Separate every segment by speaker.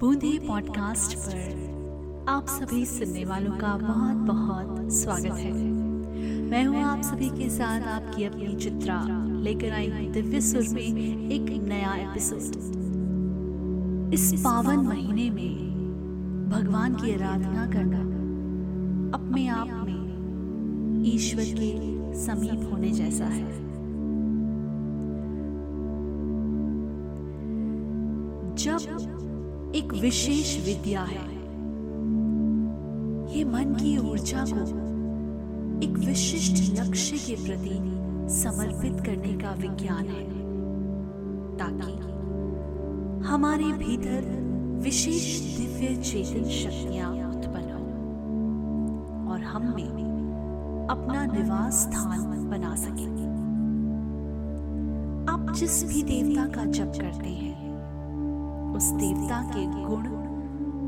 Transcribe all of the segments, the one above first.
Speaker 1: बूंदे पॉडकास्ट पर आप सभी सुनने वालों का बहुत बहुत स्वागत है। मैं हूँ आप सभी के साथ आपकी अपनी चित्रा, लेकर आई हूँ दिव्य सुर में एक नया एपिसोड इस पावन महीने में भगवान की आराधना करना अपने आप में ईश्वर के समीप होने जैसा है। जब एक विशेष विद्या है। ये मन की ऊर्जा को एक विशिष्ट लक्ष्य के प्रति समर्पित करने का विज्ञान है, ताकि हमारे भीतर विशेष दिव्य चेतन शक्तियाँ उत्पन्न हो और हम में अपना निवास स्थान बना सके। आप जिस भी देवता का जप करते हैं उस देवता के गुण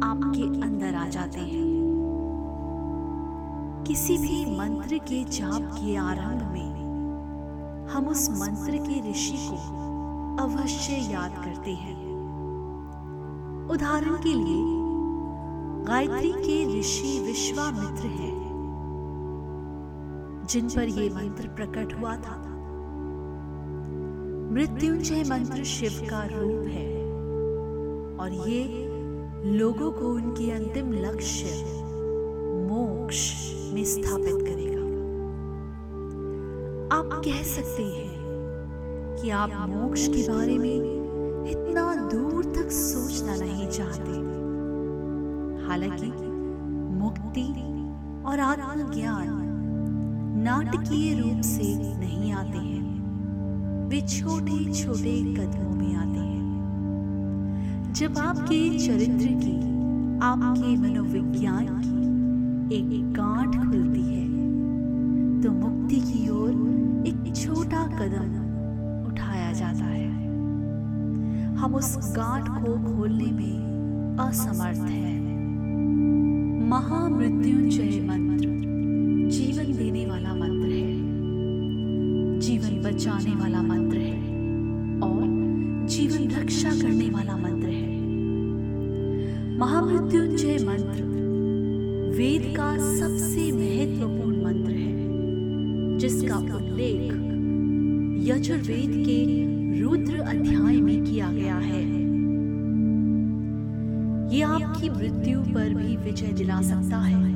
Speaker 1: आपके अंदर आ जाते हैं। किसी भी मंत्र के जाप के आरंभ में हम उस मंत्र के ऋषि को अवश्य याद करते हैं। उदाहरण के लिए, गायत्री के ऋषि विश्वामित्र हैं, जिन पर यह मंत्र प्रकट हुआ था। मृत्युंजय मंत्र शिव का रूप है। और ये लोगों को उनके अंतिम लक्ष्य मोक्ष में स्थापित करेगा। आप कह सकते हैं कि आप मोक्ष के बारे में इतना दूर तक सोचना नहीं चाहते। हालाँकि मुक्ति और आत्मज्ञान नाटकीय रूप से नहीं आते हैं। वे छोटे छोटे कदमों में आते हैं। जब आपके चरित्र की, आपके मनोविज्ञान की एक गांठ खुलती है तो मुक्ति की ओर एक छोटा कदम उठाया जाता है। हम उस गांठ को खोलने में असमर्थ हैं। महामृत्युंजय मंत्र। उल्लेख यजुर्वेद के रुद्र अध्याय में किया गया है। ये आपकी मृत्यु पर भी विजय दिला सकता है।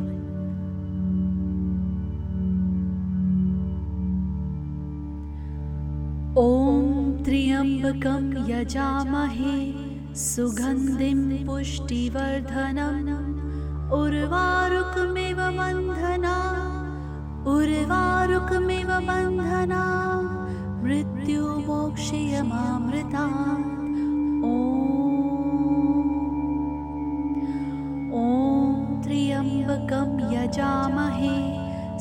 Speaker 1: ओम त्र्यंबकम यजामहे सुगन्धिं पुष्टिवर्धनम्। उर्वारुकमिव बन्धना उर्वारुकमिव बन्धना मृत्युमोक्षयमामृता ॐ त्र्यम्बकं यजामहे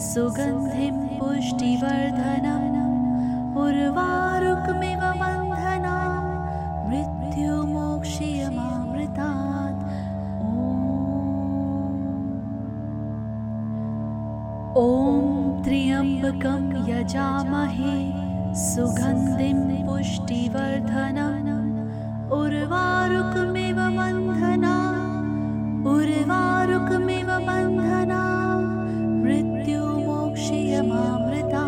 Speaker 1: सुगन्धिं पुष्टिवर्धनम्। उर्वारुकमिव बन्धना मृत्युमोक्षयमामृतात्। ॐ त्र्यम्बकं यजामहे सुगन्धिं पुष्टिवर्धनम्। उर्वारुकमिव बन्धना उर्वारुकमिव बन्धना मृत्युमोक्षयमामृता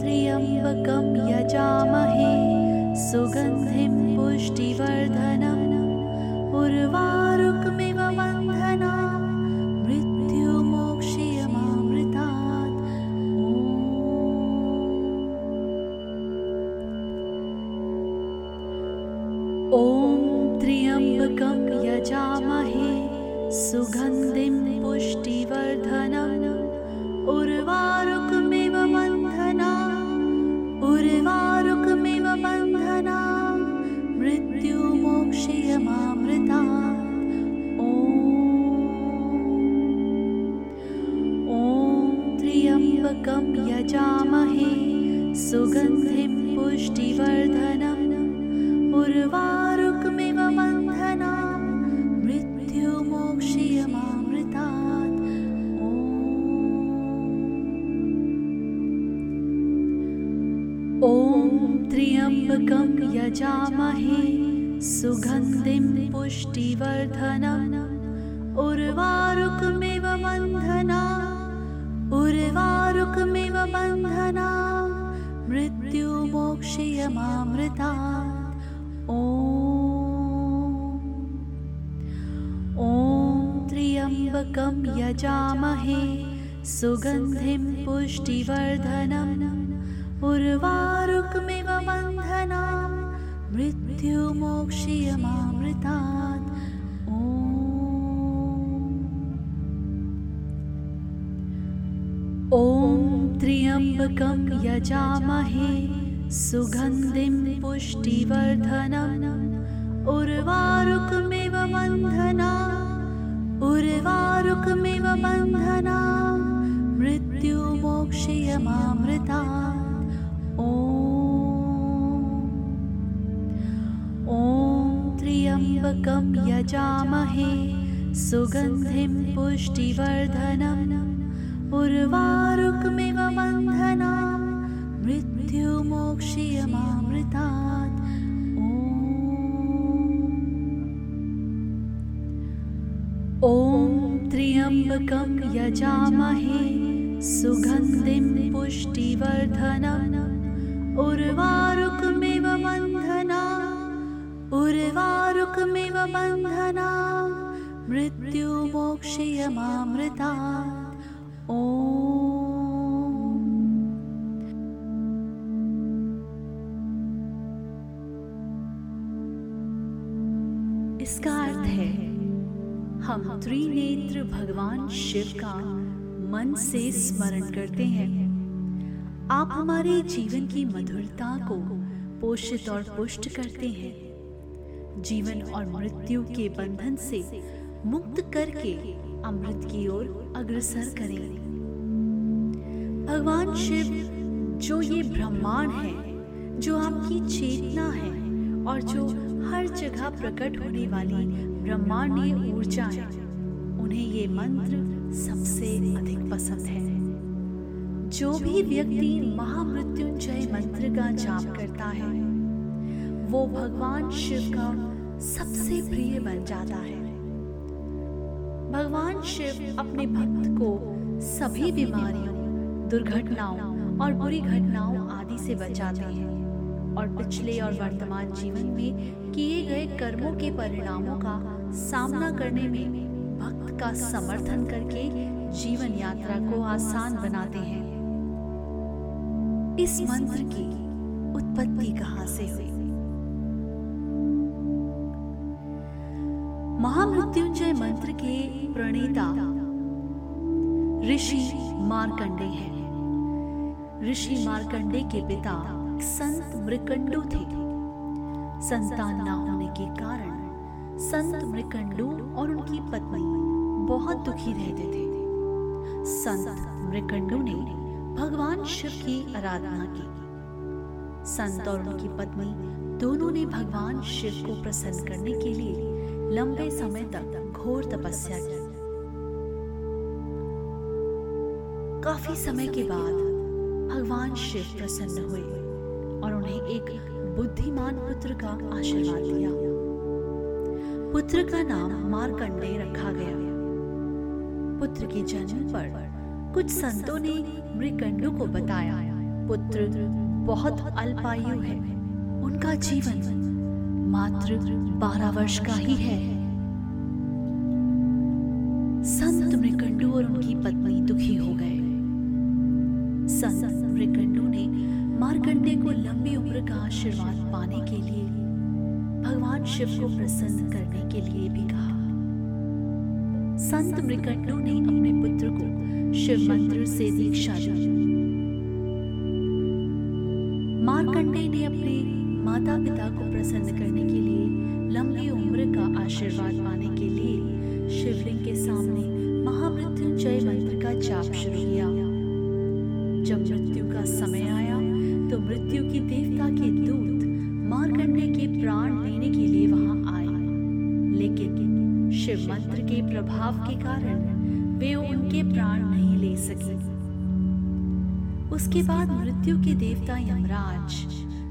Speaker 1: त्र्यम्बकं यजामहे सुगन्धिं पुष्टिवर्धनम्। उर्वारुकमिव त्र्यम्बकं यजामहे सुगन्धिं पुष्टिवर्धनम् उर्वारुकमिव बन्धना मृत्युमोक्षयमामृतात्। ॐ त्र्यम्बकं यजामहे सुगन्धिं पुष्टिवर्धनम्। उर्वारुकमिव बन्धना। उर्वारुकमिव बन्धना। मृत्युमोक्षयमामृता ॐ। त्र्यम्बकं यजामहे। सुगन्धिं पुष्टिवर्धनम्। उर्वारुकमिव बन्धना मृत्युमोक्षयमामृतात् ॐ। त्र्यम्बकं यजामहे सुगन्धिं पुष्टिवर्धनम्। उर्वारुकमिव बन्धना उर्वारुकमिव बन्धना मृत्युमोक्षयमामृता ॐ ॐ त्र्यम्बकं यजामहे सुगन्धिं पुष्टिवर्धनम् ॐ त्र्यम्बकं यजामहे सुगन्धिं पुष्टिवर्धनम् बन्धना उर्वारुकमिव बन्धना मृत्युमोक्षयमामृतात् इसका अर्थ है, हम त्रिनेत्र भगवान शिव का मन से स्मरण करते हैं। आप हमारे जीवन की मधुरता को पोषित और पुष्ट करते हैं। जीवन और मृत्यु के बंधन से मुक्त करके अमृत की ओर अग्रसर करें। भगवान शिव, जो ये ब्रह्मांड है, जो आपकी चेतना है और जो हर जगह प्रकट होने वाली ब्रह्मांडीय ऊर्जा है, उन्हें ये मंत्र सबसे अधिक पसंद है। जो भी व्यक्ति महामृत्युंजय मंत्र का जाप करता है वो भगवान शिव का सबसे प्रिय बन जाता है। भगवान शिव अपने भक्त को सभी बीमारियों, दुर्घटनाओं और बुरी घटनाओं आदि से बचाते हैं और पिछले और वर्तमान जीवन में किए गए कर्मों के परिणामों का सामना करने में भक्त का समर्थन करके जीवन यात्रा को आसान बनाते हैं। इस मंत्र की उत्पत्ति कहाँ से हुई? महामृत्युंजय मंत्र के प्रणेता। ऋषि मार्कंडे हैं। ऋषि मार्कंडे के पिता संत मृकंडू थे। संतान न होने के कारण संत मृकंडू और उनकी पत्नी बहुत दुखी रहते थे। संत मृकंडू ने भगवान शिव की आराधना की। संत और उनकी पत्नी दोनों ने भगवान शिव को प्रसन्न करने के लिए लंबे समय तक घोर तपस्या की। काफ़ी समय के बाद भगवान शिव प्रसन्न हुए और उन्हें एक बुद्धिमान पुत्र का आशीर्वाद दिया पुत्र का नाम मारकंडे रखा गया। पुत्र के जन्म पर कुछ संतों ने मृकंडू को बताया, पुत्र, बहुत अल्पायु है, उनका जीवन मात्र बारह वर्ष का ही है। संत मृकंडू और उनकी पत्नी दुखी हो गए। संत मृकंडू ने मारकंडे को लंबी उम्र का आशीर्वाद पाने के लिए भगवान शिव को प्रसन्न करने के लिए भी कहा। संत मृकंडू ने अपने पुत्र को शिव मंत्र से दीक्षा दी। माता पिता को प्रसन्न करने के लिए, लंबी उम्र का आशीर्वाद पाने के लिए शिवलिंग के सामने महामृत्युंजय मंत्र का जाप शुरू किया। जब मृत्यु का समय आया तो मृत्यु की देवता के दूत मारकंडे के प्राण लेने के लिए वहाँ आए। लेकिन शिव मंत्र के प्रभाव के कारण वे उनके प्राण नहीं ले सके। उसके बाद मृत्यु के देवता यमराज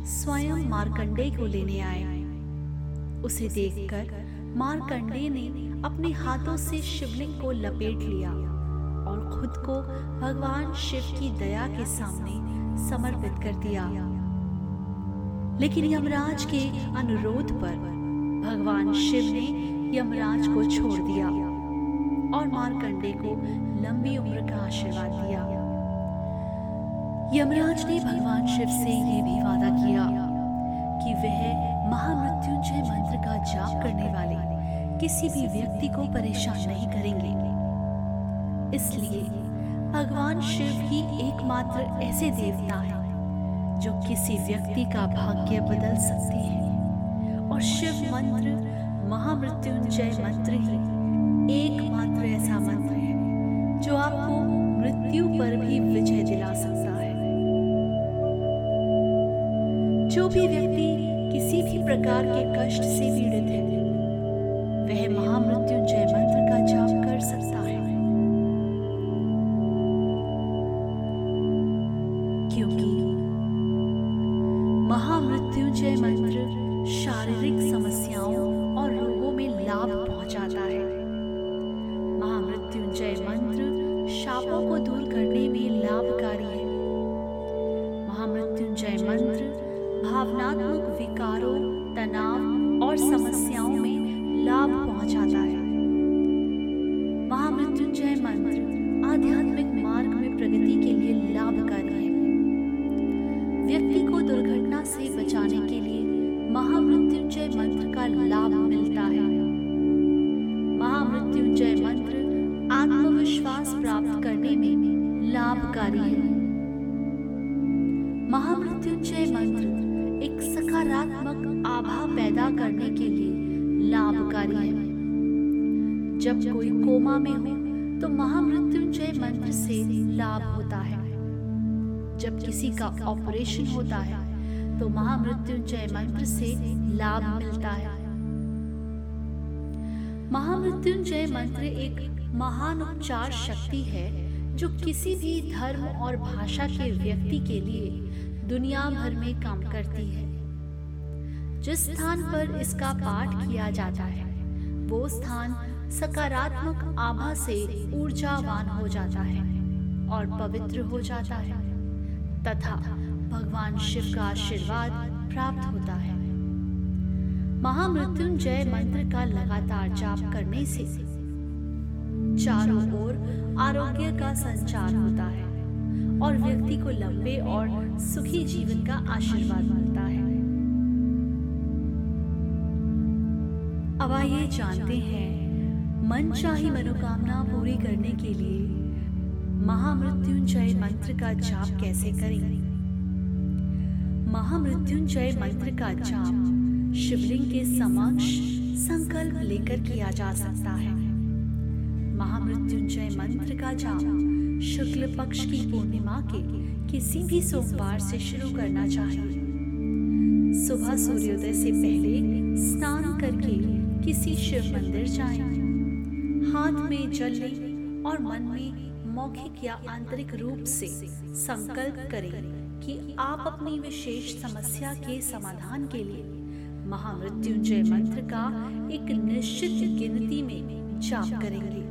Speaker 1: स्वयं मार्कंडे को लेने आए। उसे देखकर मार्कंडे ने अपने हाथों से शिवलिंग को लपेट लिया और खुद को भगवान शिव की दया के सामने समर्पित कर दिया। लेकिन यमराज के अनुरोध पर भगवान शिव ने यमराज को छोड़ दिया और मारकंडे को लंबी उम्र का आशीर्वाद दिया। यमराज ने भगवान शिव से ये भी वादा किया कि वह महामृत्युंजय मंत्र का जाप करने वाले किसी भी व्यक्ति को परेशान नहीं करेंगे। इसलिए भगवान शिव ही एकमात्र ऐसे देवता हैं जो किसी व्यक्ति का भाग्य बदल सकते हैं। और शिव मंत्र, महामृत्युंजय मंत्र ही एकमात्र ऐसा मंत्र है जो आपको मृत्यु पर भी विजय दिला सकता जो भी व्यक्ति किसी भी प्रकार के कष्ट से पीड़ित है वह महामृत्युंजय तनाव और जब कोई कोमा में हो तो महामृत्युंजय मंत्र से लाभ होता है। जब किसी का ऑपरेशन होता है तो महामृत्युंजय मंत्र से लाभ मिलता है। महामृत्युंजय मंत्र एक महान उपचार शक्ति है, जो किसी भी धर्म और भाषा के व्यक्ति के लिए दुनिया भर में काम करती है। जिस स्थान पर इसका पाठ किया जाता है, वो स्थान सकारात्मक आभा से ऊर्जावान हो जाता है और पवित्र हो जाता है। तथा भगवान शिव का आशीर्वाद प्राप्त होता है। महामृत्युंजय मंत्र का लगातार जाप करने से चारों ओर आरोग्य का संचार होता है और व्यक्ति को लंबे और सुखी जीवन का आशीर्वाद मिलता है। अब आइए जानते हैं मन चाही मनोकामना पूरी करने के लिए महामृत्युंजय मंत्र का जाप कैसे करें? महामृत्युंजय मंत्र का जाप शिवलिंग के समक्ष संकल्प लेकर किया जा सकता है। महामृत्युंजय मंत्र का जाप शुक्ल पक्ष की पूर्णिमा के किसी भी सोमवार से शुरू करना चाहिए। सुबह सूर्योदय से पहले स्नान करके किसी शिव मंदिर जाएँ, हाथ में जल लें और मन में मौखिक या आंतरिक रूप से संकल्प करें कि आप अपनी विशेष समस्या के समाधान के लिए महामृत्युंजय मंत्र का एक निश्चित गिनती में जाप करेंगे।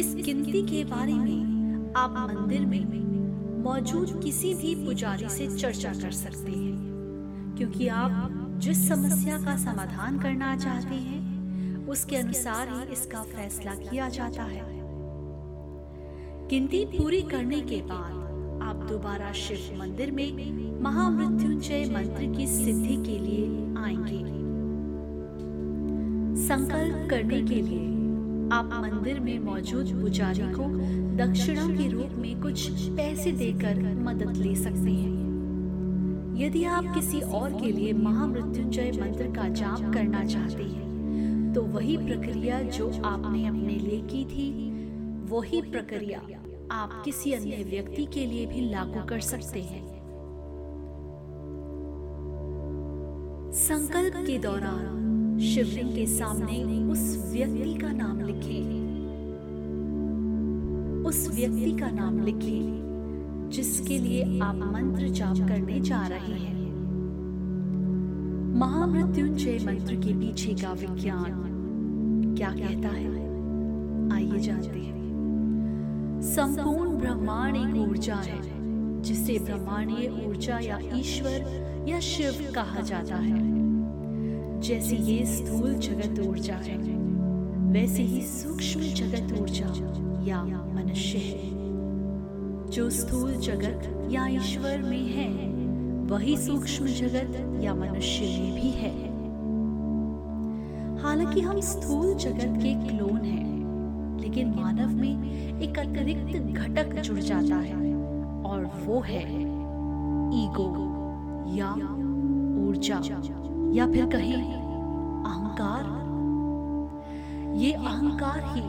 Speaker 1: इस गिनती के बारे में आप मंदिर में मौजूद किसी भी पुजारी से चर्चा कर सकते हैं, क्योंकि आप जिस समस्या का समाधान करना चाहते हैं उसके अनुसार ही इसका फैसला किया जाता है। गिनती पूरी करने के बाद आप दोबारा शिव मंदिर में महामृत्युंजय मंत्र की सिद्धि के लिए आएँगे। संकल्प करने के लिए आप मंदिर में मौजूद पुजारी को दक्षिणा के रूप में कुछ पैसे देकर मदद ले सकते हैं। यदि आप किसी और के लिए महामृत्युंजय मंत्र का जाप करना चाहते हैं तो वही प्रक्रिया जो आपने अपने लिए की थी, वही प्रक्रिया आप किसी अन्य व्यक्ति के लिए भी लागू कर सकते हैं। संकल्प के दौरान शिवलिंग के सामने उस व्यक्ति का नाम लिखें। उस व्यक्ति का नाम लिखें जिसके लिए आप मंत्र जाप करने जा रहे हैं। महामृत्युंजय मंत्र के पीछे का विज्ञान क्या कहता है? आइए जानते हैं। संपूर्ण ब्रह्मांड एक ऊर्जा है, जिसे ब्रह्मांडीय ऊर्जा या ईश्वर या शिव कहा जाता है। जैसे ये स्थूल जगत ऊर्जा है, वैसे ही सूक्ष्म जगत ऊर्जा या मनुष्य है। जो स्थूल जगत या ईश्वर में है वही सूक्ष्म जगत या मनुष्य में भी है। हालाँकि हम स्थूल जगत के क्लोन हैं, लेकिन मानव में एक अतिरिक्त घटक जुड़ जाता है, और वो है ईगो या ऊर्जा या फिर कहें अहंकार। ये अहंकार ही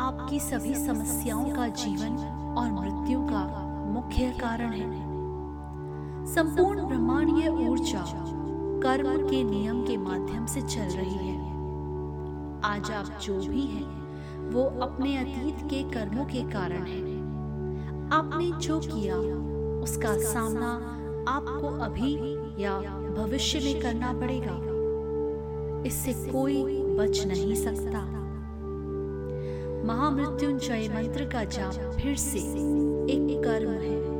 Speaker 1: आपकी सभी समस्याओं का जीवन और मृत्यु का मुख्य कारण है। संपूर्ण ब्रह्मांडीय ऊर्जा कर्म के नियम के माध्यम से चल रही है। आज आप जो भी हैं, वो अपने अतीत के कर्मों के कारण है। आपने जो किया, उसका सामना आपको अभी या भविष्य में करना पड़ेगा। इससे कोई बच नहीं सकता। महामृत्युंजय मंत्र का जाप फिर से एक कर्म है।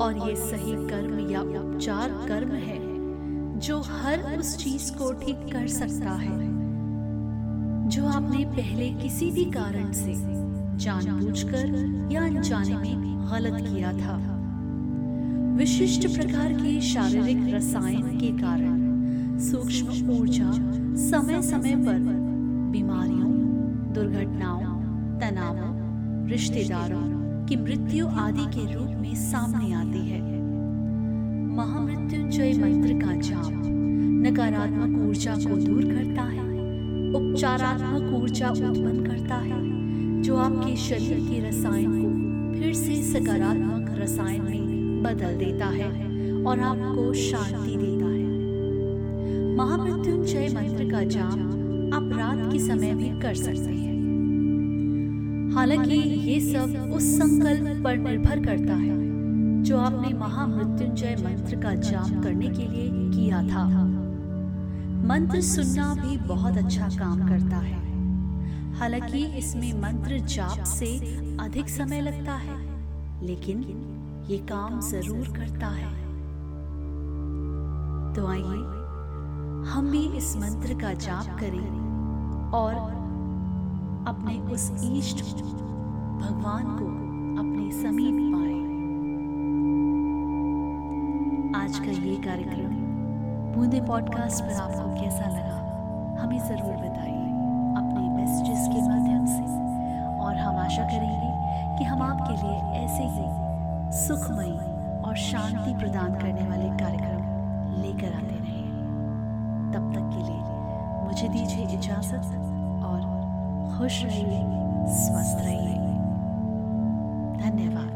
Speaker 1: और ये सही कर्म या उपचार कर्म है, जो हर उस चीज़ को ठीक कर सकता है, जो आपने पहले किसी भी कारण से जानबूझकर या अनजाने में गलत किया था। विशिष्ट प्रकार के शारीरिक रसायन के कारण सूक्ष्म ऊर्जा समय समय पर बीमारियों, दुर्घटनाओं, तनावों, रिश्तेदारों की मृत्यु आदि के रूप में सामने आती है। महामृत्युंजय मंत्र का जाप। नकारात्मक ऊर्जा को दूर करता है। उपचारात्मक ऊर्जा उत्पन्न करता है, जो आपके शरीर के रसायन को फिर से सकारात्मक रसायन में बदल देता है और आपको शांति देता है। महामृत्युंजय मंत्र का जाप आप रात के समय भी कर सकते हैं। हालाँकि ये सब उस संकल्प पर निर्भर करता है, जो आपने महामृत्युंजय मंत्र का जाप करने के लिए किया था। मंत्र सुनना भी बहुत अच्छा काम करता है। हालाँकि इसमें मंत्र जाप से अधिक समय लगता है, लेकिन ये काम ज़रूर करता है। तो आइए, हम भी इस मंत्र का जाप करें और अपने उस इष्ट भगवान को अपने समीप पाए। आज का ये कार्यक्रम बूंदे पॉडकास्ट पर आपको कैसा लगा, हमें ज़रूर बताइए अपने मैसेजेस के माध्यम से। और हम आशा करेंगे कि हम आपके लिए ऐसे ही सुखमयी और शांति प्रदान करने वाले कार्यक्रम लेकर आते रहें। तब तक के लिए मुझे दीजिए इजाज़त। खुश रहिए स्वस्थ रहिए। धन्यवाद।